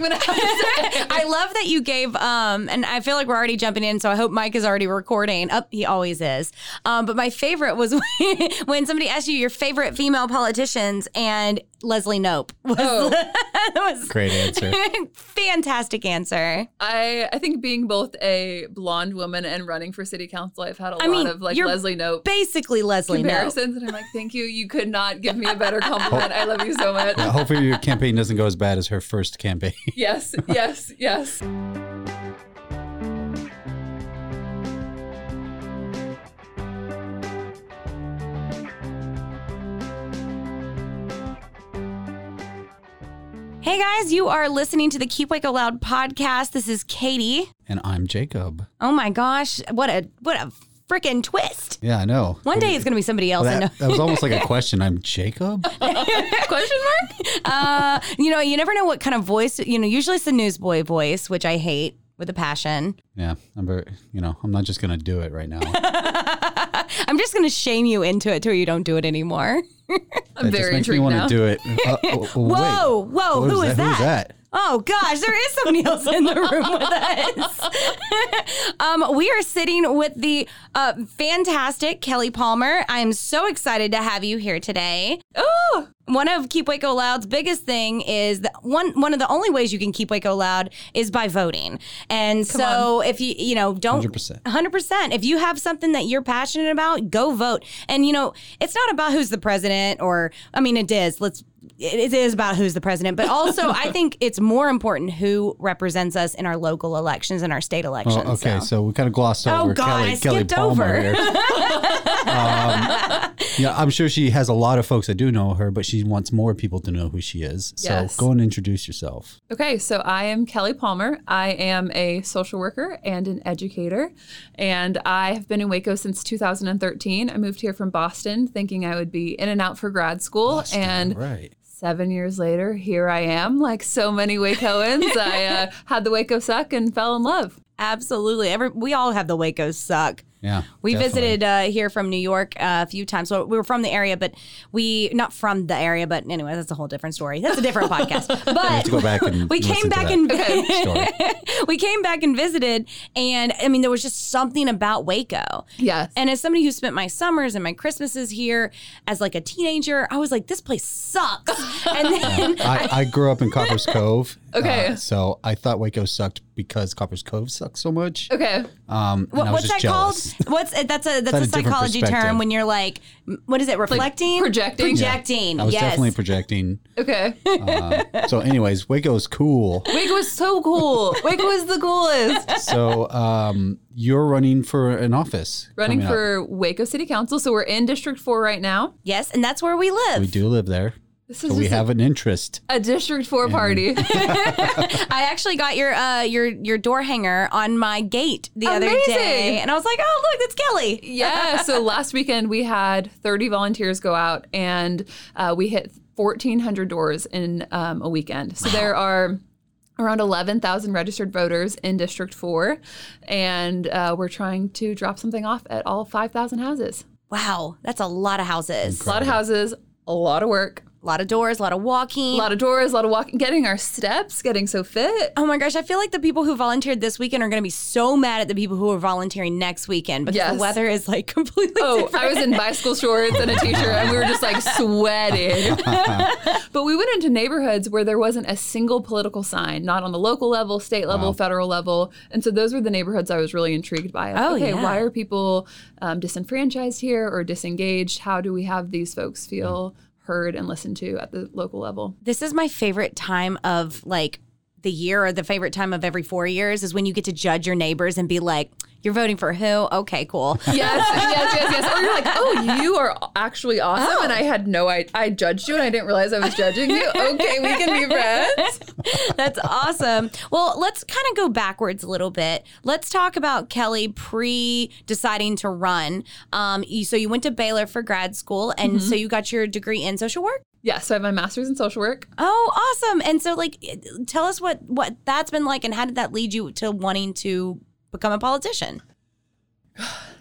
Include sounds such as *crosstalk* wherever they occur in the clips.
*laughs* I love that you gave um and I feel like we're already jumping in so I hope Mike is already recording. Up he always is. Um but my favorite was when, *laughs* when somebody asked you your favorite female politicians and Leslie Knope *laughs* was, Oh. *laughs* was Great answer. *laughs* fantastic answer. I I think being both a blonde woman and running for city council, I've had a I lot mean, of like you're Leslie Knope Basically Leslie Knope. comparisons, and I'm like, thank you. You could not give me a better compliment. I love you so much. Yeah, hopefully your campaign doesn't go as bad as her first campaign. Yes, yes, yes. Hey guys, you are listening to the Keep Waco Loud podcast. This is Katie. and I'm Jacob. Oh my gosh, what a what a freaking twist. Yeah, I know. One day it's going to be somebody else. I know. that, that was almost like a question. I'm Jacob. *laughs* Question mark? Uh, you know, you never know what kind of voice. You know, usually it's the newsboy voice, which I hate with a passion. Yeah, I'm very. You know, I'm not just gonna do it right now. *laughs* I'm just going to shame you into it till you don't do it anymore. *laughs* I'm It just very makes me intrigued want now. to do it. Uh, oh, *laughs* oh, wait. Whoa, whoa, What who is Who's that? That? Oh gosh, there is somebody else in the room with us. *laughs* um, we are sitting with the uh, fantastic Kelly Palmer. I'm so excited to have you here today. Oh, One of Keep Waco Loud's biggest thing is that one one of the only ways you can keep Waco Loud is by voting. And so if you you know don't 100%. 100% if you have something that you're passionate about, go vote. And you know, it's not about who's the president or I mean it is. Let's it is about who's the president, but also I *laughs* think it's more important who represents us in our local elections and our state elections. Oh, okay, so. so. we kind of glossed over Oh, over God, Kelly, I Kelly skipped Palmer over. here. *laughs* um, yeah, I'm sure she has a lot of folks that do know her, but she wants more people to know who she is. So Yes. go and introduce yourself. okay. So I am Kelly Palmer. I am a social worker and an educator, and I have been in Waco since 2013. I moved here from Boston, thinking I would be in and out for grad school, and right. Seven years later, here I am. Like so many Wacoans, I uh, had the Waco suck and fell in love. Absolutely. Every we all have the Waco suck. Yeah. We definitely. visited uh, here from New York uh, a few times. So we were from the area, but we not from the area. But anyway, that's a whole different story. That's a different podcast. *laughs* But to go back and *laughs* we listen came to back that and *laughs* story. we came back and visited, and I mean, there was just something about Waco. Yes. And as somebody who spent my summers and my Christmases here as like a teenager, I was like, this place sucks. And then I, I grew up in Copperas Cove. Okay. uh, so I thought Waco sucked because Copperas Cove sucked so much. Okay. Um, and What, I was what's just that jealous. called? *laughs* What's that's a that's a a psychology term when you're like, what is it? Reflecting, projecting? Yeah. projecting. I was yes. definitely projecting. Okay. Uh, so, anyways, Waco Waco's cool. *laughs* Waco is so cool. Waco is the coolest. *laughs* So, um, you're running for an office. Running coming up. for Waco City Council. So we're in District 4 right now. yes, and that's where we live. We do live there. This is So we just a- have an interest. a District 4 party. *laughs* *laughs* I actually got your uh your your door hanger on my gate the other day, and I was like, oh look, that's Kelly. *laughs* yeah. So last weekend we had 30 volunteers go out and uh, we hit 1,400 doors in um, a weekend. So there are around 11,000 registered voters in District 4. And uh, we're trying to drop something off at all 5,000 houses. Wow, that's a lot of houses. A lot of houses, a lot of work. A lot of doors, a lot of walking. A lot of doors, a lot of walking, getting our steps, getting so fit. Oh my gosh, I feel like the people who volunteered this weekend are going to be so mad at the people who are volunteering next weekend because Yes. the weather is like *laughs* completely Oh, different. I was in bicycle shorts and a t-shirt, and we were just like sweating. *laughs* but we went into neighborhoods where there wasn't a single political sign, not on the local level, state level, federal level, and so those were the neighborhoods I was really intrigued by. Oh, okay, yeah. why are people um, disenfranchised here or disengaged? How do we have these folks feel heard and listened to at the local level? This is my favorite time of like the year or the favorite time of every four years is when you get to judge your neighbors and be like, you're voting for who? Okay, cool. *laughs* Yes, yes, yes, yes. Or you're like, oh, you are actually awesome, and I had no, I, I judged you, and I didn't realize I was judging you. Okay, we can be friends. *laughs* That's awesome. Well, let's kind of go backwards a little bit. Let's talk about Kelly pre deciding to run. Um, you, so you went to Baylor for grad school, and so you got your degree in social work. Yeah, so I have my master's in social work. Oh, awesome! And so, like, eh, tell us what what that's been like, and how did that lead you to wanting to become a politician?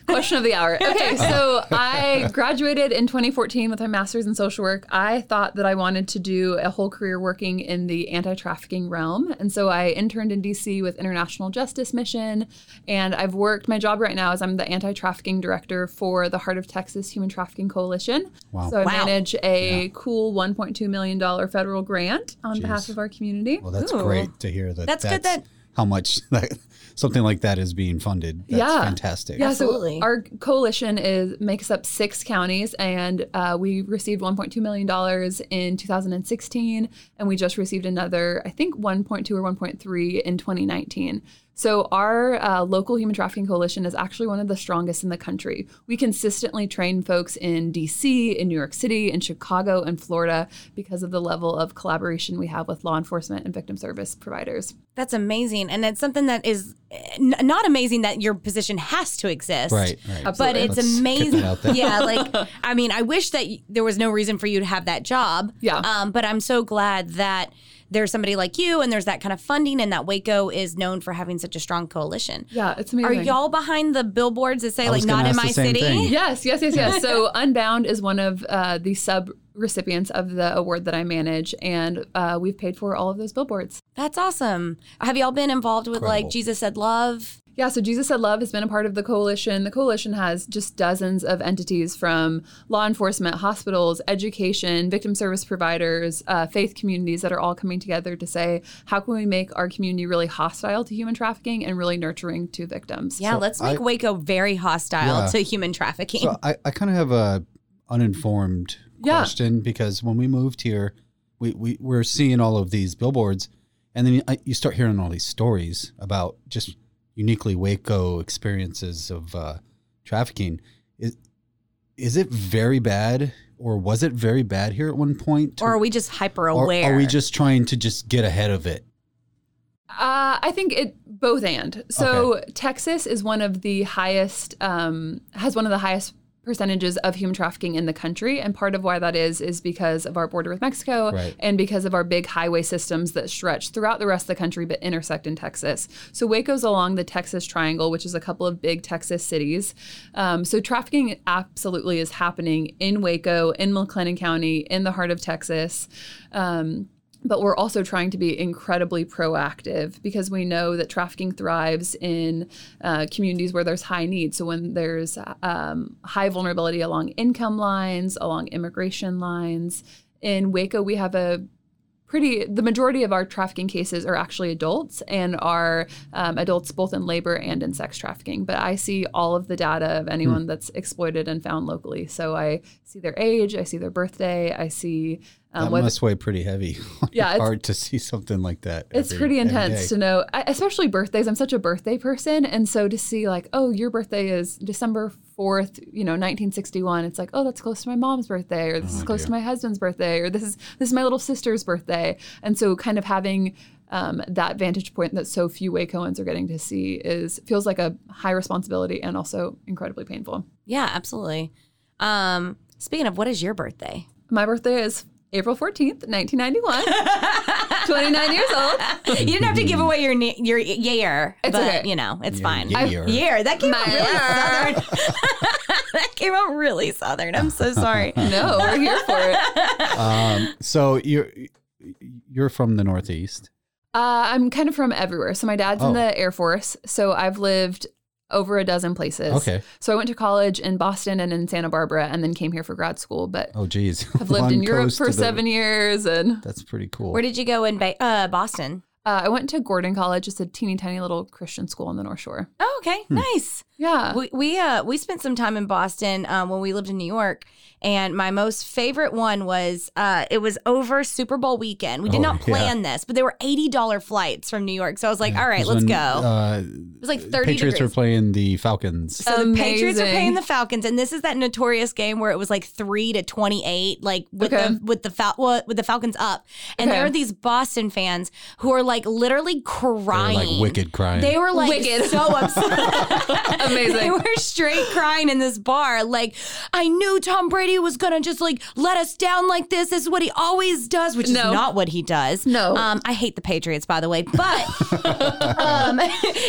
Question of the hour. *laughs* Okay, so I graduated in 2014 with my master's in social work. I thought that I wanted to do a whole career working in the anti trafficking realm. And so I interned in DC with International Justice Mission. And I've worked, my job right now is I'm the anti trafficking director for the Heart of Texas Human Trafficking Coalition. Wow. So I Wow. manage a cool $1.2 million federal grant on behalf of our community. Well, that's Ooh. great to hear that. That's good that- how much *laughs* that, something like that is being funded. That's Yeah. fantastic. Yeah, Absolutely. so our coalition is makes up six counties, and uh, we received 1.2 million dollars in 2016, and we just received another, I think 1.2 or 1.3 in 2019. So our uh, local human trafficking coalition is actually one of the strongest in the country. We consistently train folks in D.C., in New York City, in Chicago, and Florida because of the level of collaboration we have with law enforcement and victim service providers. That's amazing, and it's something that is n- not amazing that your position has to exist. Right, right. But Absolutely. it's Let's amazing. out there. Yeah, like *laughs* I mean, I wish that y- there was no reason for you to have that job. Yeah. Um, but I'm so glad that there's somebody like you, and there's that kind of funding, and that Waco is known for having such a strong coalition. Yeah, it's amazing. Are y'all behind the billboards that say like "Not in my city"? thing. Yes, yes, yes, yes. so *laughs* Unbound is one of uh, the sub recipients of the award that I manage, and uh, we've paid for all of those billboards. That's awesome. Have y'all been involved with like Jesus Said Love? Yeah, so Jesus Said Love has been a part of the coalition. The coalition has just dozens of entities from law enforcement, hospitals, education, victim service providers, uh, faith communities that are all coming together to say, how can we make our community really hostile to human trafficking and really nurturing to victims? Yeah, let's make I- Waco very hostile Yeah. to human trafficking. So I, I kind of have a uninformed Yeah. question because when we moved here, we, we we're seeing all of these billboards, and then you, you start hearing all these stories about just uniquely Waco experiences of uh, trafficking. Is is it very bad, or was it very bad here at one point? or are we just hyper aware? are we just trying to just get ahead of it? Uh, I think it both and. So Texas is one of the highest, um, has one of the highest percentages of human trafficking in the country, and part of why that is is because of our border with Mexico Right. and because of our big highway systems that stretch throughout the rest of the country but intersect in Texas. So Waco's along the Texas Triangle, which is a couple of big Texas cities. Um, so trafficking absolutely is happening in Waco, in McLennan County, in the heart of Texas. Um, but we're also trying to be incredibly proactive because we know that trafficking thrives in uh, communities where there's high need. So when there's um, high vulnerability along income lines, along immigration lines, in Waco we have a pretty the majority of our trafficking cases are actually adults and are um, adults both in labor and in sex trafficking. But i see all of the data of anyone that's exploited and found locally. So i see their age i see their birthday i see um, that whether must weigh pretty heavy. *laughs* Yeah, it's- hard to see something like that. it's every- pretty intense to know I- especially birthdays i'm such a birthday person and so to see like oh your birthday is december 4th you know 1961 it's like oh that's close to my mom's birthday or this is close to my husband's birthday or this is this is my little sister's birthday and so kind of having um, that vantage point that so few Wacoans are getting to see is feels like a high responsibility and also incredibly painful. yeah, absolutely. Um, speaking of, what is your birthday? My birthday is April 14th, 1991. *laughs* 29 years old. you didn't have to give away your ne- your year, It's but okay. you know it's Yeah, fine. year. year that came out really year. southern. *laughs* that came out really southern. I'm so sorry. *laughs* No, we're here for it. Um, so you're you're from the Northeast. Uh, I'm kind of from everywhere. So my dad's Oh. in the Air Force. So I've lived over a dozen places. Okay. So I went to college in Boston and in Santa Barbara and then came here for grad school. But Oh, geez. *laughs* I've lived in Europe for to the- seven years. And That's pretty cool. Where did you go in ba- uh, Boston? uh, I went to Gordon College, just a teeny tiny little Christian school on the North Shore. Oh, okay, nice. Yeah. We we uh we spent some time in Boston um, when we lived in New York, and my most favorite one was uh it was over Super Bowl weekend. We did Oh, not yeah. plan this, but there were eighty dollar flights from New York. So I was like, all right, let's when, go. Uh, it was like thirty Patriots degrees. were playing the Falcons. So the Patriots are playing the Falcons, and this is that notorious game where it was like three to twenty eight, like with Okay. the with the Fal- well, with the Falcons up, and Okay. there are these Boston fans who are like literally They were crying, like wicked crying. They were like Wicked. so upset. *laughs* *laughs* Amazing. they were straight crying in this bar. Like, I knew Tom Brady was gonna just like let us down like this. This is what he always does, which is not what he does. No. Um, I hate the Patriots, by the way. But *laughs* um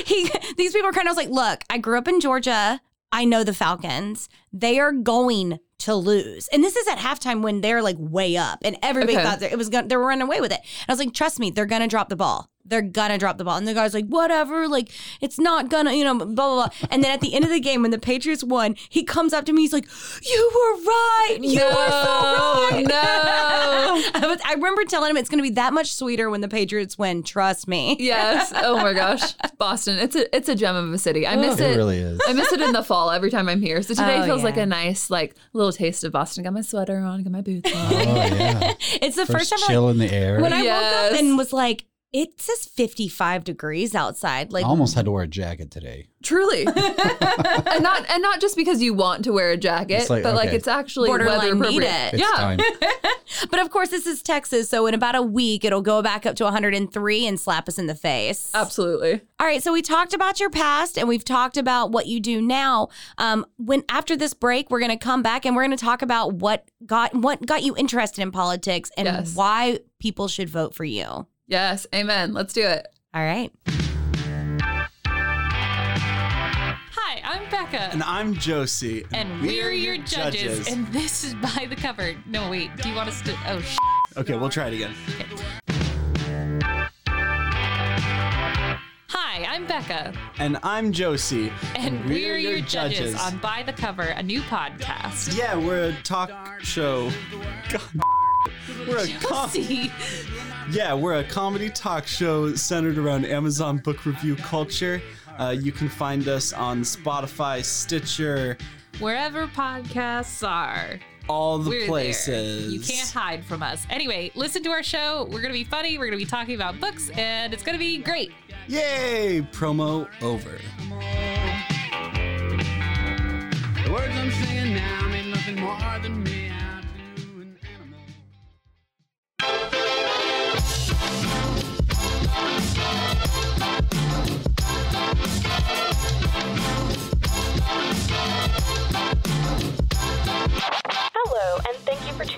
he these people are kind of like, look, I grew up in Georgia. I know the Falcons. They are going to lose. And this is at halftime when they're like way up and everybody Okay. thought it was going to they were running away with it. And I was like, trust me, they're gonna drop the ball. They're gonna drop the ball. And the guy's like, whatever, like it's not gonna, you know, blah blah blah. And then at the end of the game, when the Patriots won, he comes up to me, he's like, You were right. You were so right. no. *laughs* I, was, I remember telling him it's gonna be that much sweeter when the Patriots win. Trust me. Yes. Oh my gosh. Boston. It's a it's a gem of a city. I oh, miss it it. really is. I miss it in the fall every time I'm here. So today Oh, feels like a nice like little taste of Boston. Got my sweater on, got my boots on. Oh yeah. *laughs* It's the First first, time chill like, in the air. when I woke up and was like, it says 55 degrees outside. Like I almost had to wear a jacket today. Truly. *laughs* and not and not just because you want to wear a jacket, It's like, but like okay. it's actually Borderline weather need appropriate. it. It's yeah. time. *laughs* But of course, this is Texas, so in about a week, it'll go back up to 103 and slap us in the face. Absolutely. All right, so we talked about your past and we've talked about what you do now. Um, when after this break, we're going to come back and we're going to talk about what got what got you interested in politics and Yes. why people should vote for you. All Yes. Amen. Let's do it. All right. Hi, I'm Becca. And I'm Josie. And we're, your judges, And this is by the cover. No, wait. Do you want us to? Oh, sh- okay, we'll try it again. Hi, I'm Becca. And I'm Josie. And, we're, your judges, on By the Cover, a new podcast. Yeah, we're a talk show. *laughs* God. We're a com- yeah, we're a comedy talk show centered around Amazon book review culture. Uh, you can find us on Spotify, Stitcher, wherever podcasts are, all the we're places. there. You can't hide from us. Anyway, listen to our show. We're going to be funny. We're going to be talking about books, and it's going to be great. Yay! Promo over. The words I'm singing now mean nothing more than me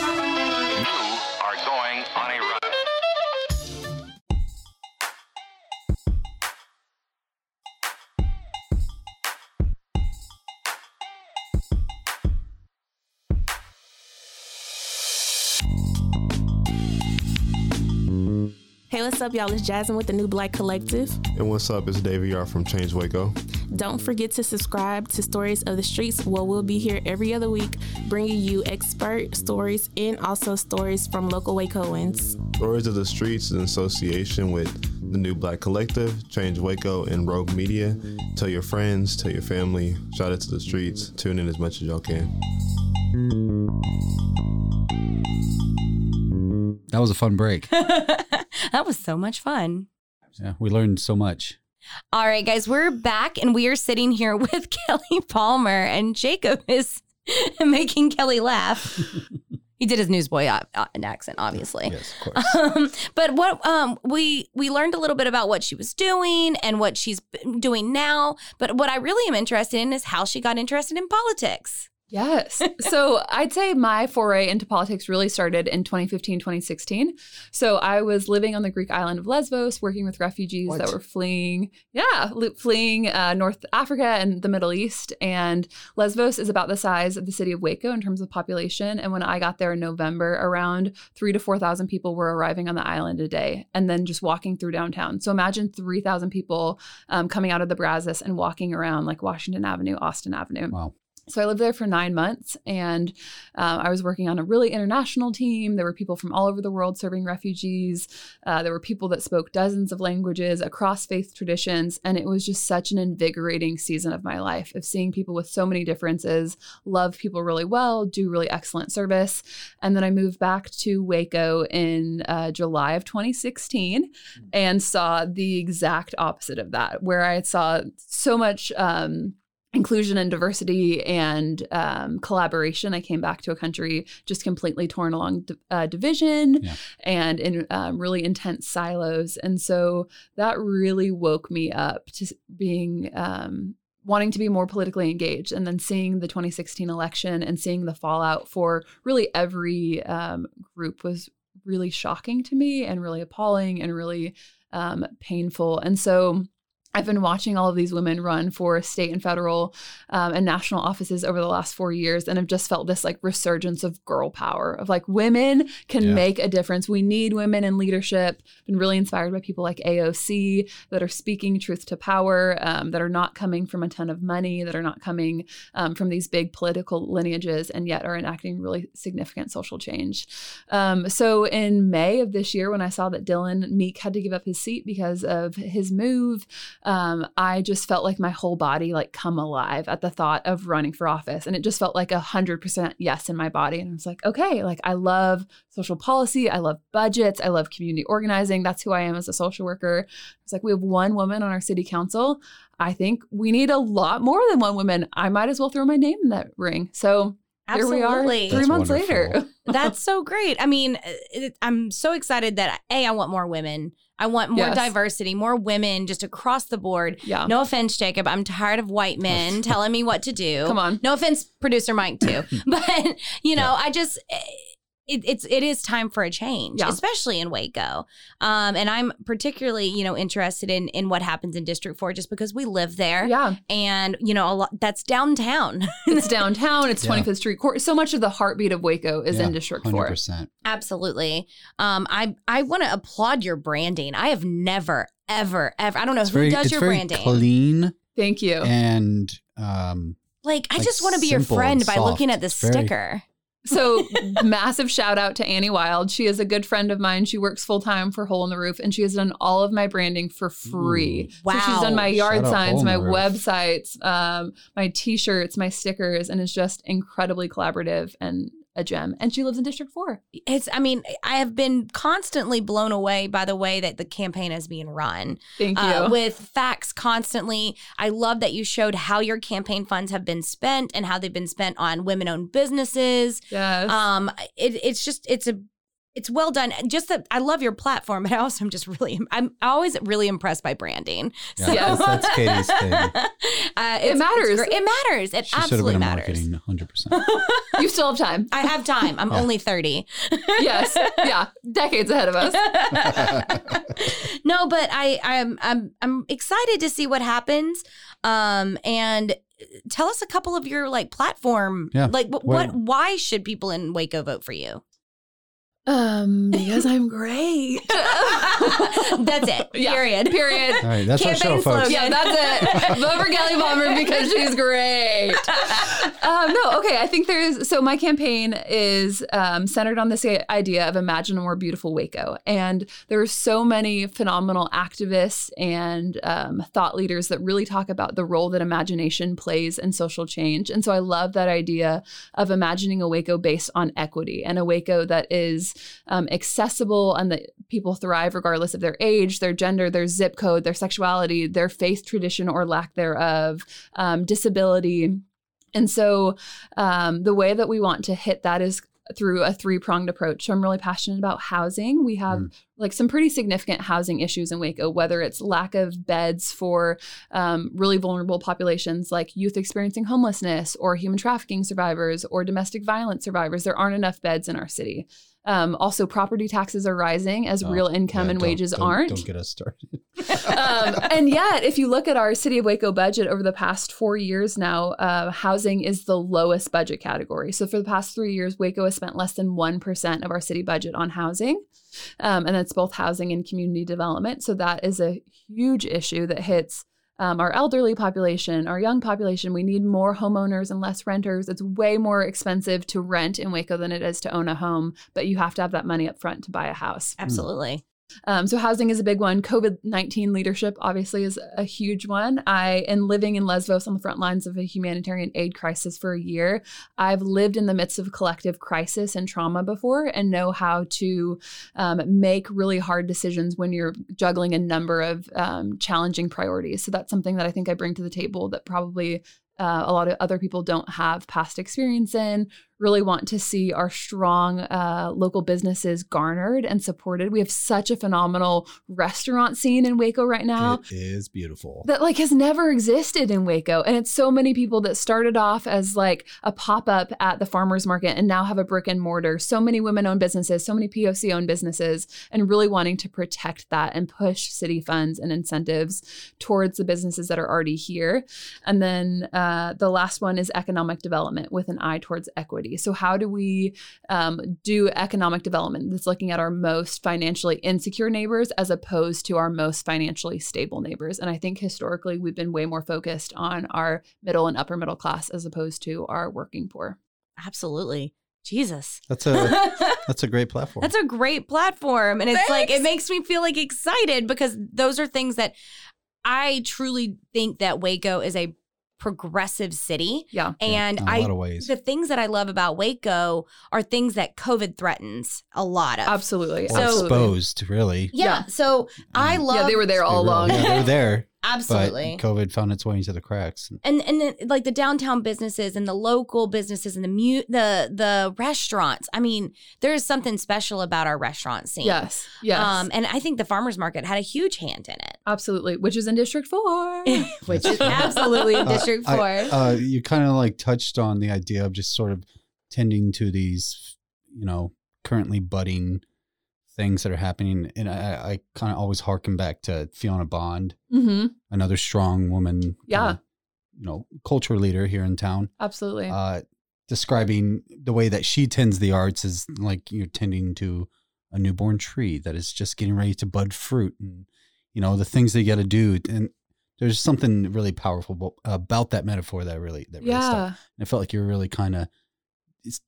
Are going on a run. Hey, what's up, y'all? It's Jasmine with the New Black Collective. And what's up? It's David Yard from Change Waco. Don't forget to subscribe to Stories of the Streets, where we'll be here every other week bringing you expert stories and also stories from local Wacoans. Stories of the Streets in association with the New Black Collective, Change Waco, and Rogue Media. Tell your friends, tell your family, shout it to the streets, tune in as much as y'all can. That was a fun break. *laughs* That was so much fun. Yeah, we learned so much. All right, guys, we're back and we are sitting here *laughs* with *laughs* Kelly Palmer, and Jacob is *laughs* making Kelly laugh. He did his newsboy uh, uh, accent, obviously. Yes, of course. Um, but what um, we we learned a little bit about what she was doing and what she's doing now. But what I really am interested in is how she got interested in politics. Yes. *laughs* So I'd say my foray into politics really started in 2015, 2016. So I was living on the Greek island of Lesbos, working with refugees that were fleeing, yeah, fleeing uh, North Africa and the Middle East. And Lesbos is about the size of the city of Waco in terms of population. And when I got there in November, around three to 4,000 people were arriving on the island a day and then just walking through downtown. So imagine 3,000 people um, coming out of the Brazos and walking around like Washington Avenue, Austin Avenue. Wow. So I lived there for nine months, and um, I was working on a really international team. There were people from all over the world serving refugees. Uh, there were people that spoke dozens of languages across faith traditions, and it was just such an invigorating season of my life of seeing people with so many differences, love people really well, do really excellent service. And then I moved back to Waco in uh, July of 2016 and saw the exact opposite of that, where I saw so much. Um, inclusion and diversity and um, collaboration. I came back to a country just completely torn along di- uh, division Yeah. and in um, really intense silos. And so that really woke me up to being. Um, wanting to be more politically engaged and then seeing the 2016 election and seeing the fallout for really every um, group was really shocking to me and really appalling and really um, painful and so I've been watching all of these women run for state and federal um, and national offices over the last four years, and have just felt this like resurgence of girl power of like women can Yeah. make a difference. We need women in leadership. Been really inspired by people like AOC that are speaking truth to power, um, that are not coming from a ton of money, that are not coming um, from these big political lineages, and yet are enacting really significant social change. Um, so in May of this year, when I saw that Dillon Meek had to give up his seat because of his move, um, I just felt like my whole body like come alive at the thought of running for office, and it just felt like a hundred percent yes in my body. And I was like, okay, like I love social policy, I love budgets, I love community organizing. That's who I am as a social worker. It's like we have one woman on our city council. I think we need a lot more than one woman. I might as well throw my name in that ring. So here we are, three That's months later. That's so great. I mean, it, I'm so excited that a I want more women. I want more Yes. diversity, more women, just across the board. Yeah. No offense, Jacob. I'm tired of white men *laughs* telling me what to do. Come on. No offense, producer Mike too. *laughs* but you know, I just. Eh, It, it's it is time for a change, Yeah. especially in Waco, um, and I'm particularly you know interested in in what happens in District Four, just because we live there, Yeah. and you know a lot that's downtown. *laughs* It's downtown. It's Yeah. 25th Street Court. So much of the heartbeat of Waco is in District 4. 100%. Absolutely. Um, I I want to applaud your branding. I have never, ever, ever. I don't know It's who very, does it's your very branding. clean Thank you. and um, like I just want to be your friend and by looking at the It's very- sticker. So, massive shout out to Annie Wild. She is a good friend of mine. She works full time for Hole in the Roof, and she has done all of my branding for free. Ooh. So she's done my yard Shout signs, my websites, um, my T-shirts, my stickers, and is just incredibly collaborative and a gem. And she lives in District Four. It's. I mean, I have been constantly blown away by the way that the campaign is being run. Thank you. Uh, with facts constantly. I love that you showed how your campaign funds have been spent and how they've been spent on women-owned businesses. yes. Um, it, it's just it's a it's well done. Just that I love your platform, but I also am just really I'm always really impressed by branding. Yeah, Yes. that's- that's *laughs* Katie's thing. It uh, it's- it's matters. it matters. It she should have absolutely been in matters. marketing 100%. *laughs* you still have time. I have time. I'm *laughs* Yeah. only 30. yes. Yeah. Decades ahead of us. no, but I I'm I'm I'm excited to see what happens. Um and tell us a couple of your like platform Yeah. like what, Where- what why should people in Waco vote for you? Um, because I'm great. *laughs* That's it. Yeah. Period. Period. All right, that's our Campaign show, folks. Yeah, that's it. Vote for Kelly Bomber because she's great. Um, no, okay. I think there's so my campaign is um, centered on this idea of imagine a more beautiful Waco, and there are so many phenomenal activists and um, thought leaders that really talk about the role that imagination plays in social change. And so I love that idea of imagining a Waco based on equity and a Waco that is um, accessible and that people thrive regardless of their age, their gender, their zip code, their sexuality, their faith tradition or lack thereof, um, disability. And so um, the way that we want to hit that is through a three pronged approach. So I'm really passionate about housing. We have like some pretty significant housing issues in Waco, whether it's lack of beds for um, really vulnerable populations like youth experiencing homelessness or human trafficking survivors or domestic violence survivors. There aren't enough beds in our city. Um, also, property taxes are rising as Oh, real income yeah, and wages don't- aren't Don't get us started. *laughs* um, and yet, if you look at our City of Waco budget over the past four years now, uh, housing is the lowest budget category. So for the past three years, Waco has spent less than 1% of our city budget on housing. Um, and that's both housing and community development. So that is a huge issue that hits um, our elderly population, our young population. We need more homeowners and less renters. It's way more expensive to rent in Waco than it is to own a home, but you have to have that money up front to buy a house. Absolutely. Um, so housing is a big one. COVID nineteen leadership obviously is a huge one. I am living in Lesbos on the front lines of a humanitarian aid crisis for a year. I've lived in the midst of collective crisis and trauma before, and know how to um, make really hard decisions when you're juggling a number of um, challenging priorities. So that's something that I think I bring to the table that probably uh, a lot of other people don't have past experience in. Really want to see our strong uh, local businesses garnered and supported. We have such a phenomenal restaurant scene in Waco right now It is beautiful. that like has never existed in Waco and it's so many people that started off as like a pop-up at the farmers market and now have a brick and mortar so many women-owned businesses so many POC owned businesses and really wanting to protect that and push city funds and incentives towards the businesses that are already here and then uh, the last one is economic development with an eye towards equity so how do we um, do economic development that's looking at our most financially insecure neighbors as opposed to our most financially stable neighbors. And I think historically we've been way more focused on our middle and upper middle class as opposed to our working poor. Absolutely. Jesus. That's a *laughs* that's a great platform. That's a great platform. And it's like, it makes me feel like excited because those are things that I truly think that Waco is a progressive city. Yeah. And in a I, lot of ways. the things that I love about Waco are things that COVID threatens a lot of. Absolutely. Or So- absolutely. exposed, really. Yeah. Yeah. So I mm. love. Yeah, they were there all along. Yeah, they were there. Absolutely. But COVID found its way into the cracks. and and then, like the downtown businesses and the local businesses and the mu- the the restaurants. I mean, there is something special about our restaurant scene. Yes. Yes. Um, and I think the farmers market had a huge hand in it, absolutely. Which is in District 4. *laughs* which is absolutely in Uh, District I- Four. uh, you kind of like touched on the idea of just sort of tending to these, you know, currently budding things that are happening. And I, I kind of always harken back to Fiona Bond, mm-hmm. another strong woman, Yeah. kinda, you know, culture leader here in town. Absolutely. uh, describing the way that she tends the arts is like you're tending to a newborn tree that is just getting ready to bud fruit and you know the things they got to do and there's something really powerful about that metaphor that really that really stuck. yeah. and I felt like you're really kind of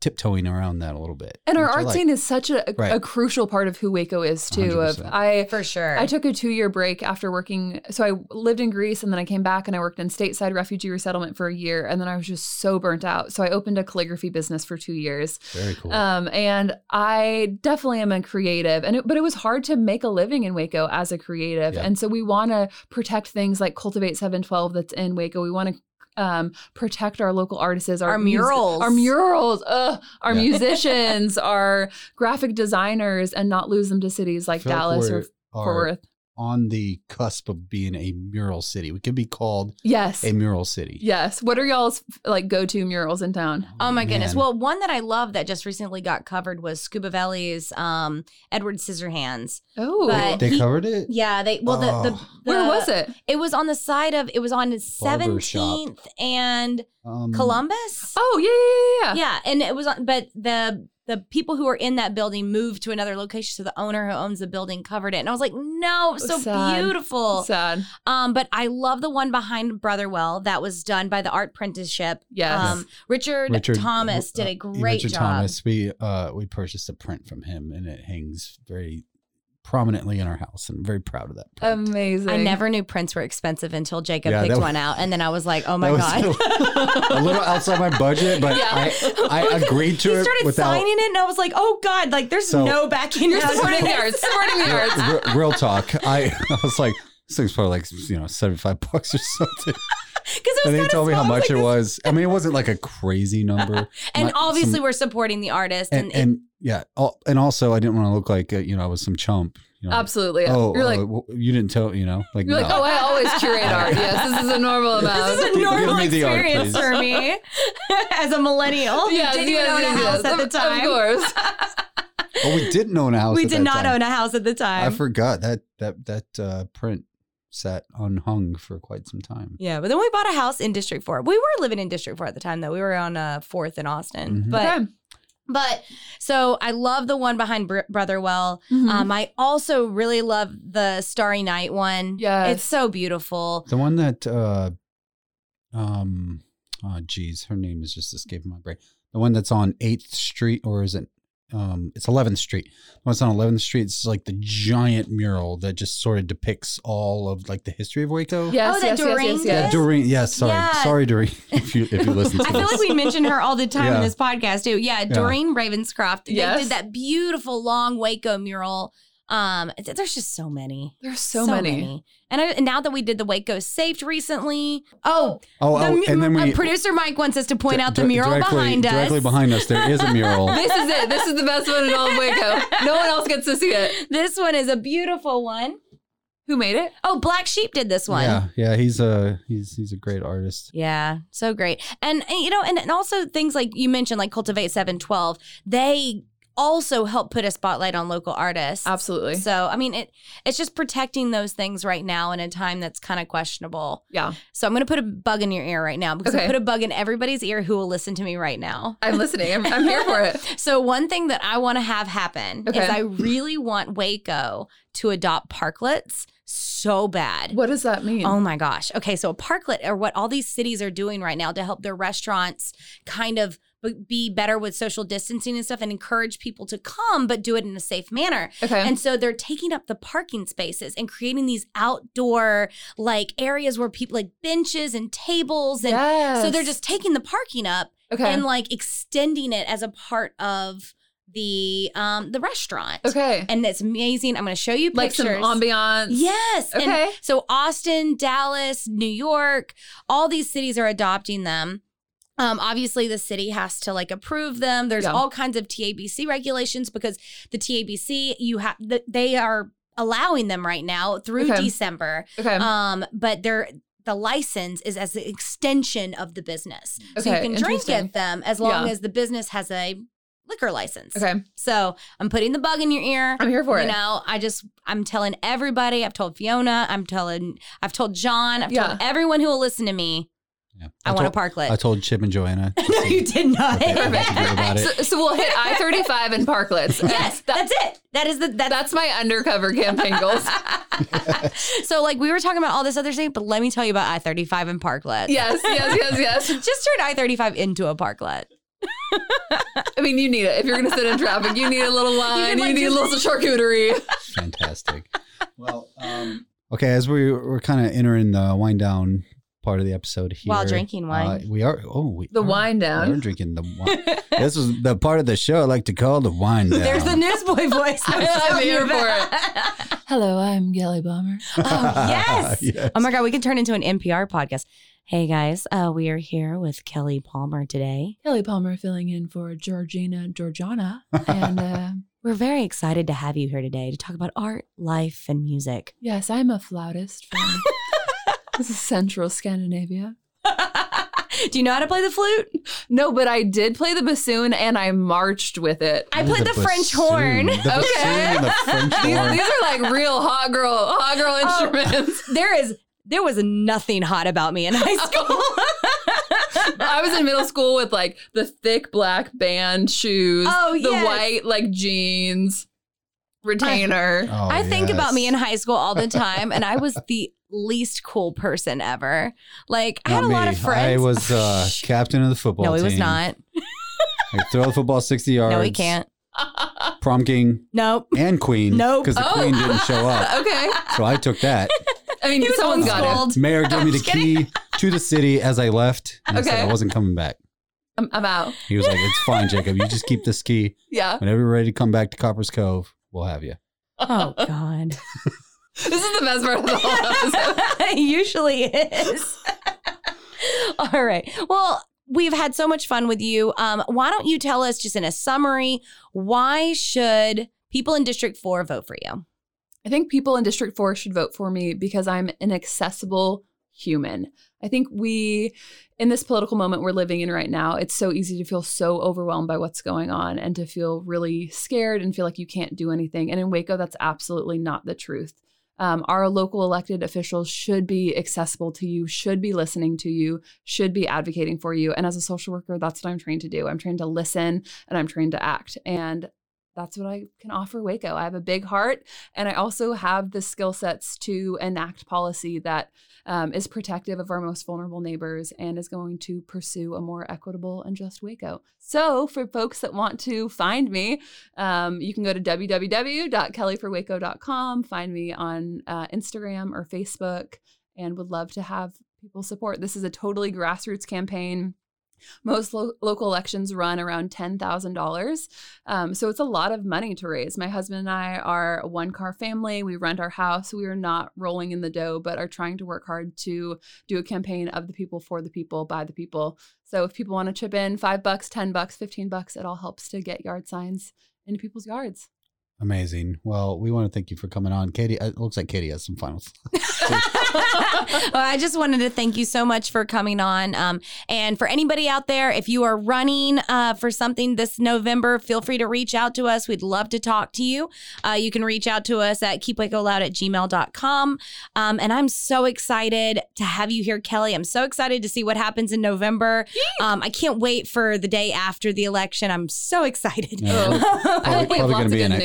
tiptoeing around that a little bit And our art like. scene is such a, a, Right. a crucial part of who Waco is too. Of 100%. I For sure. I took a two year break after working. So I lived in Greece and then I came back and I worked in stateside refugee resettlement for a year. And then I was just so burnt out. So I opened a calligraphy business for two years. very cool Um, and I definitely am a creative, and it, but it was hard to make a living in Waco as a creative. Yeah. And so we want to protect things like Cultivate 712 that's in Waco. We want to um, protect our local artists, our, Our mus- murals. our murals, ugh, our Yeah. *laughs* musicians, our graphic designers, and not lose them to cities like I feel like Dallas or we're- Fort Worth. On the cusp of being a mural city we could be called Yes. a mural city Yes. What are y'all's like go to murals in town? Oh my goodness. Well, one that I love that just recently got covered was Scuba Valley's um, Edward Scissorhands. Oh, But- they he- covered it Yeah, they well the, the, Oh. the where was it? It was on the side of it was on the Barber shop. 17th and um, Columbus. Oh yeah, yeah, yeah, yeah. Yeah, and it was on but the the people who were in that building moved to another location so the owner who owns the building covered it. And I was like, "No, so Sad. beautiful." Sad. Um, but I love the one behind Brotherwell that was done by the art apprenticeship. Yes. Um, Richard, Richard Thomas did uh, a great job. Richard job. Thomas. We uh we purchased a print from him, and it hangs very prominently in our house, and I'm very proud of that. Print. Amazing. I never knew prints were expensive until Jacob Yeah, picked that one out, and then I was like, "Oh my That was god!" *laughs* a little outside my budget, but Yeah. I I *laughs* agreed to he it started without signing it, and I was like, "Oh god!" Like, there's So- no backing. You're supporting the this. arts. Supporting the arts. Re- real talk. I, *laughs* I was like, this thing's probably like you know seventy five bucks or something. Because and they told me how of much it was. I mean, it wasn't like a crazy number. And Not obviously, some- we're supporting the artist. And, and, and yeah, al- and also I didn't want to look like uh, you know I was some chump. You know, Absolutely. yeah. Oh, You're like, oh, well, you didn't tell you know like you're like, no. oh, I always curate *laughs* art. Yes, this is a normal amount. this is a normal me the art, experience for me *laughs* as a millennial. Yes, who didn't yes, even own yes, a house yes. at the time. Of course. *laughs* oh, we didn't own a house. we at did that not time. own a house at the time. I forgot that that that uh, print sat unhung for quite some time. Yeah, but then we bought a house in District Four. We were living in District Four at the time, though. We were on uh, Fourth in Austin, Mhm. but Okay. But so I love the one behind Br- Brotherwell. Mhm. Um, I also really love the Starry Night one. Yeah, it's so beautiful. The one that uh, um, oh geez, her name is just escaping my brain. The one that's on Eighth Street, or is it? Um, it's Eleventh Street. The one that's on Eleventh Street. It's like the giant mural that just sort of depicts all of like the history of Waco. Yes, Oh, that yes, yes, Doreen yes, did? yes. Doreen, yes, sorry, Yeah. sorry, Doreen. *laughs* If you if you listen to I feel this, like we mention her all the time in this podcast too. Yeah, Doreen Ravenscroft. They Yes. did that beautiful long Waco mural. Um, there's just so many. There's so, many. And, I, and now that we did the Waco Saved recently, oh, oh, the oh, and then uh, producer Mike wants us to point di- out the di- mural directly, behind us. Directly behind us, there is a mural. *laughs* This is it. This is the best one in all of Waco. No one else gets to see it. *laughs* This one is a beautiful one. Who made it? Oh, Black Sheep did this one. Yeah, yeah, he's a he's he's a great artist. Yeah, so great. And, and, you know, and, and also things like you mentioned, like Cultivate 712, they also help put a spotlight on local artists. Absolutely. So, I mean, it it's just protecting those things right now in a time that's kind of questionable. Yeah. So, I'm going to put a bug in your ear right now because I Okay. put a bug in everybody's ear who will listen to me right now. I'm listening. I'm, I'm here for it. *laughs* So, one thing that I want to have happen Okay. is I really want Waco to adopt parklets so bad. What does that mean? Oh my gosh. Okay, so a parklet are what all these cities are doing right now to help their restaurants kind of b- be better with social distancing and stuff and encourage people to come but do it in a safe manner. Okay. And so they're taking up the parking spaces and creating these outdoor like areas where people like benches and tables and so they're just taking the parking up Okay. and like extending it as a part of the um the restaurant. Okay. And it's amazing. I'm going to show you like some pictures. ambiance. Yes. And Okay. so Austin, Dallas, New York, all these cities are adopting them. Um, obviously, the city has to like approve them. There's Yeah. all kinds of TABC regulations because the TABC you have th- they are allowing them right now through Okay. December. Okay. Um, but they're the license is as an extension of the business, so you can drink at them as long Yeah. as the business has a liquor license. Okay. So I'm putting the bug in your ear. I'm here for you it. know, I just I'm telling everybody. I've told Fiona. I'm telling. I've told John. I've Yeah. told everyone who will listen to me. Yeah. I want a told- parklet. I told Chip and Joanna. *laughs* no, you did not. Okay, what to do about it. So, so we'll hit I 35 and parklets. *laughs* yes, that's it. That is the that's, That's my undercover campaign goals. *laughs* so like we were talking about all this other stuff, but let me tell you about I thirty five and parklet. yes, yes, yes, yes. Just turn I thirty five into a parklet. I mean, you need it. If you're going to sit in traffic, you need a little wine, you, like, need a little charcuterie. Fantastic. well, um, okay, as we we're kind of entering the wind down part of the episode here, While drinking wine. uh, we are. Oh, we The are- wine We are drinking the wine. *laughs* this is the part of the show I like to call the wine down. There's the newsboy voice. I was *laughs* I'm here for about. *laughs* Hello, I'm Gelly Bomber. Oh yes. Yes. Oh my god, we can turn into an NPR podcast. Hey guys, uh, we are here with Kelly Palmer today. Kelly Palmer filling in for Georgina Georgiana. And uh, We're very excited to have you here today to talk about art, life, and music. yes, I'm a flautist from this is central Scandinavia. *laughs* Do you know how to play the flute? No, but I did play the bassoon and I marched with it. I played the, a French bassoon? horn. The Okay. and the French These, horn. these are like real hot girl, hot girl Oh. instruments. *laughs* There is there was nothing hot about me in high *laughs* school. I was in middle school with like the thick black band shoes, Oh, the white like jeans, retainer. Oh, I think about me in high school all the time, and I was the least cool person ever. Like I had Not a lot of friends. I was uh, *laughs* captain of the football no, he was not. I throw the football 60 yards. No, he can't. Prom king Nope. and queen. Nope. Because the Oh. queen didn't show up. *laughs* okay. So I took that. *laughs* I mean, He was someone's the one got schooled. it. Mayor gave me the kidding. key to the city as I left. And I said Okay. I wasn't coming back. I'm, I'm out. He was like, it's fine, Jacob. You just keep this key. Yeah. Whenever you're ready to come back to Copperas Cove, we'll have you. Oh God. *laughs* This is the best part of the whole *laughs* episode. it usually is. *laughs* All right. Well, we've had so much fun with you. Um, why don't you tell us, just in a summary, why should people in District 4 vote for you? I think people in District 4 should vote for me because I'm an accessible human. I think we, in this political moment we're living in right now, it's so easy to feel so overwhelmed by what's going on and to feel really scared and feel like you can't do anything. And in Waco, that's absolutely not the truth. Um, our local elected officials should be accessible to you, should be listening to you, should be advocating for you. And as a social worker, that's what I'm trained to do. I'm trained to listen and I'm trained to act. And that's what I can offer Waco. I have a big heart, and I also have the skill sets to enact policy that um, is protective of our most vulnerable neighbors and is going to pursue a more equitable and just Waco. So, for folks that want to find me, um, you can go to www.kellyforwaco.com, find me on uh, Instagram or Facebook, and would love to have people support. This is a totally grassroots campaign. Most lo- local elections run around $10,000. Um, so it's a lot of money to raise. My husband and I are a one car family. We rent our house. We are not rolling in the dough, but are trying to work hard to do a campaign of the people, for the people, by the people. So if people want to chip in five bucks, 10 bucks, 15 bucks, it all helps to get yard signs into people's yards. Amazing. Well, we want to thank you for coming on. Katie, it looks like Katie has some final *laughs* well, I just wanted to thank you so much for coming on. Um, and for anybody out there, if you are running uh, for something this November, feel free to reach out to us. We'd love to talk to you. Uh, you can reach out to us at keepwacoloud at gmail.com. Um, and I'm so excited to have you here, Kelly. I'm so excited to see what happens in November. Um, I can't wait for the day after the election. I'm so excited. Yeah, we're *laughs* probably, probably going to be in a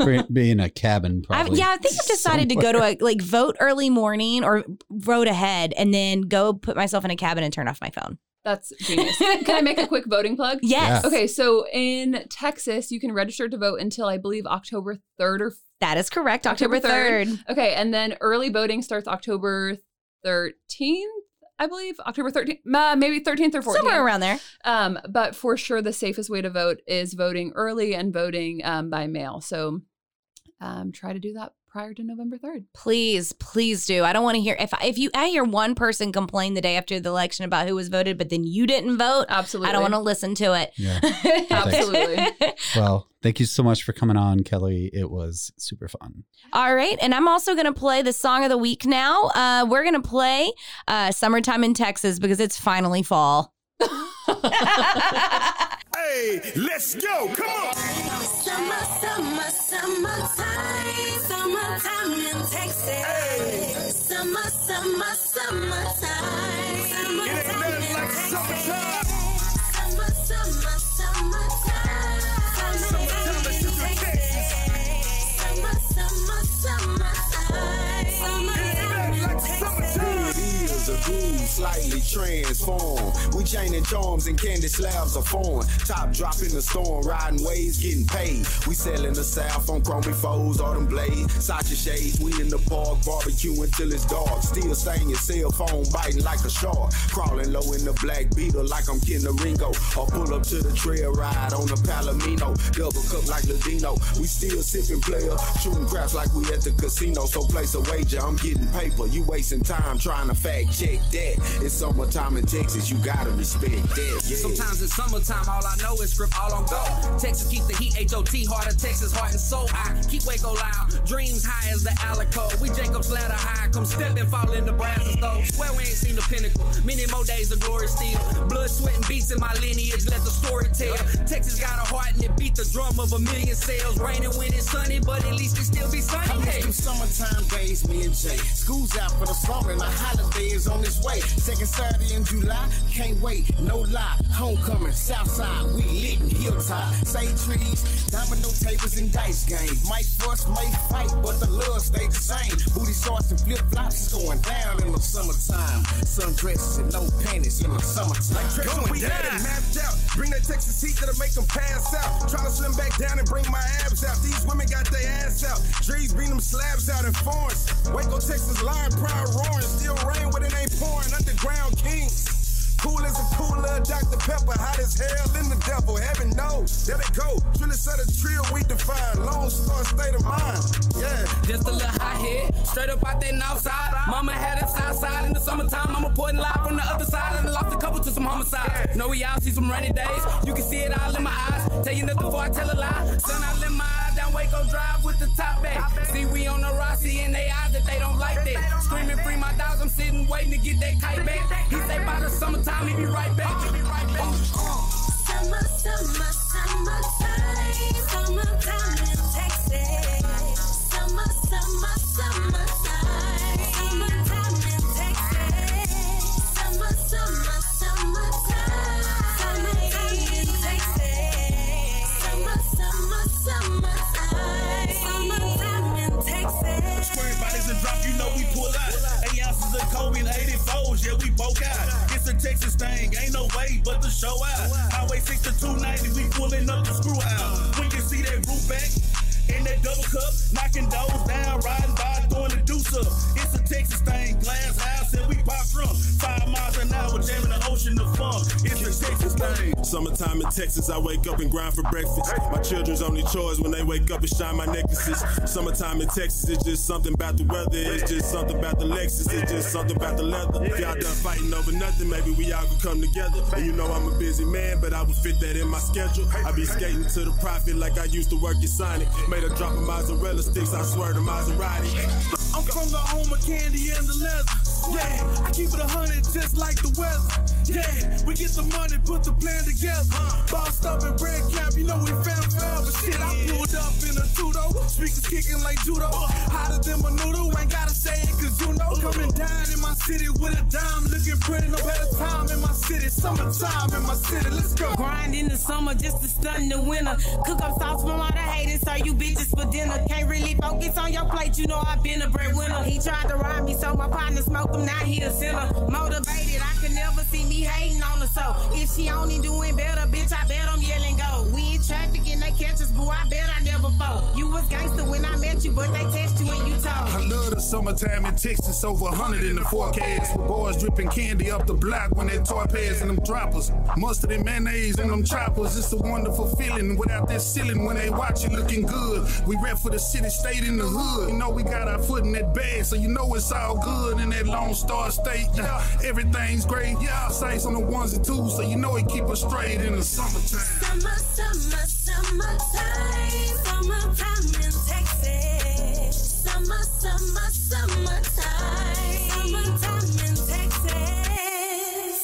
pre- be in a cabin. I've, yeah, I think I've decided to go to a like vote early morning or vote ahead and then go put myself in a cabin and turn off my phone. That's genius. Can I make a quick voting plug? *laughs* Yes. Okay, so in Texas, you can register to vote until I believe October 3rd or That is correct. October, 3rd. Okay, and then early voting starts October 13th. I believe October 13th, uh, maybe 13th or 14th. Somewhere around there. Um, but for sure, the safest way to vote is voting early and voting um, by mail. So um, try to do that prior to November 3rd. Please, please do. I don't want to hear if if you I hear one person complain the day after the election about who was voted, but then you didn't vote. Absolutely, I don't want to listen to it. Yeah. *laughs* Absolutely. Well, thank you so much for coming on, Kelly. It was super fun. All right, and I'm also going to play the song of the week now. Uh, we're going to play uh, "Summertime in Texas" because it's finally fall. *laughs* *laughs* Hey, let's go. Come on. Summer, summer, summertime. Summertime in Texas. Summer, summer, summertime. Is a groove slightly transformed. We chaining charms and candy slabs are foreign. Top drop in the storm, riding waves, getting paid. We selling the south on chromey foes, autumn blade, Sacha shades. We in the park, barbecuing till it's dark. Still staying your cell phone, biting like a shark. Crawling low in the black beetle like I'm Ken Ringo. Or pull up to the trail ride on the Palomino. Double cup like Ladino. We still sipping player, shooting craps like we at the casino. So place a wager, I'm getting paper. You wasting time trying to fact check that. It's summertime in Texas, you gotta respect that. Yeah. Sometimes in summertime, all I know is script all on go. Texas keep the heat, H-O-T, heart of Texas, heart and soul. I keep Waco loud, dreams high as the Alico. We Jacob's ladder high, come step and fall in the brasses though. Swear we ain't seen the pinnacle. Many more days of glory still. Blood, sweat, and beats in my lineage, let the story tell. Texas got a heart and it beat the drum of a million cells. Raining when it's sunny, but at least it still be sunny. I miss them summertime days, me and Jay. School's out for the summer and the holiday is on its way. Second Saturday in July, can't wait, no lie. Homecoming, Southside, we lit in hilltop. Say trees, domino tables and dice games. Might fuss, may fight, but the love stay the same. Booty shorts and flip flops is going down in the summertime. Sundresses and no panties in the summertime. Going we had it mapped out. Bring that Texas heat that'll make them pass out. Trying to slim back down and bring my abs out. These women got their ass out. Trees bring them slabs out in foreigns. Waco, Texas, lion proud roaring. Still rain when it ain't pouring. Underground kings. Cool as a cooler, Dr. Pepper, hot as hell in the devil. Heaven knows, there they go. Truly set a trio we define. Lone Star state of mind. Yeah. Just a little hot head, straight up out that north side. Mama had it south side in the summertime. I'm reporting live from the other side, and I lost a couple to some homicides. Know we all see some rainy days. You can see it all in my eyes. Tell you nothing before I tell a lie. Sun out Waco Drive with the top back. See we on the Rossi in they eyes that they don't like that. Screaming free my dogs, I'm sitting waiting to get that kite back. He say by the summertime he be right back. He be right back. Oh. Summer, summer, summertime. Summertime in Texas. Summer, summer, summertime. Drop, you know we pull out. Eight ounces of Kobe and 84s, yeah, we broke out. It's a Texas thing, ain't no way but to show out. Highway 6 to 290, we pulling up the screw out. We can see that roof back. In that double cup, knocking doors Summertime in Texas, I wake up and grind for breakfast. My children's only chores when they wake up and shine my necklaces. Summertime in Texas, it's just something about the weather. It's just something about the Lexus. It's just something about the leather. If y'all done fighting over nothing, maybe we all could come together. And you know I'm a busy man, but I would fit that in my schedule. I be skating to the profit like I used to work at Sonic. Made a drop of mozzarella sticks, I swear to Maserati. I'm from the home of candy and the leather. Yeah, I keep it a hundred just like the weather. Yeah, we get the money, put the plan together. Bossed up in red cap, you know we found forever. Shit, I pulled up in a tudo, speakers kicking like judo. Hotter than my noodle, ain't gotta say it cause you know. Coming down in my city with a dime, looking pretty. No better time in my city, summertime in my city. Let's go. Grind in the summer just to stun the winter. Cook up sauce from all the haters, serve you bitches for dinner. Can't really focus on your plate, you know I've been a breadwinner. He tried to rob me, so my partner smoked him, now he a sinner. Motivated, I can never see me hating on her. So if she only doing better, bitch, I bet I'm yelling go. We in traffic and they catch us, boo, I bet I never fall. You was gangster when I met you, but they test you when you talk. I love the summertime in Texas, over 100 in the forecast. With boys dripping candy up the block when they toy pads and them droppers. Mustard and mayonnaise and them choppers. It's a wonderful feeling without that ceiling when they watch you looking good. We rep for the city, state in the hood. You know we got our foot in that bag, so you know it's all good in that Lone Star State. Yeah, everything's great. Yeah, sights on the ones and twos, so you know it keep us straight in the summertime. Summer, summer, summertime. Summertime in Texas. Summer, summer, summertime. Summertime in Texas.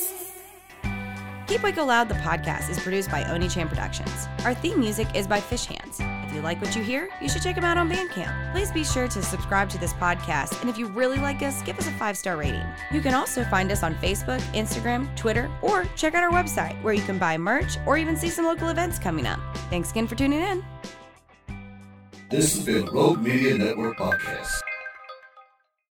Keep Waco Loud, the podcast, is produced by Oni Chan Productions. Our theme music is by Fish Hands. You like what you hear, you should check them out on Bandcamp. Please be sure to subscribe to this podcast, and if you really like us, give us a five star rating. You can also find us on Facebook, Instagram, Twitter, or check out our website where you can buy merch or even see some local events coming up. Thanks again for tuning in. This has been Rogue Media Network podcast.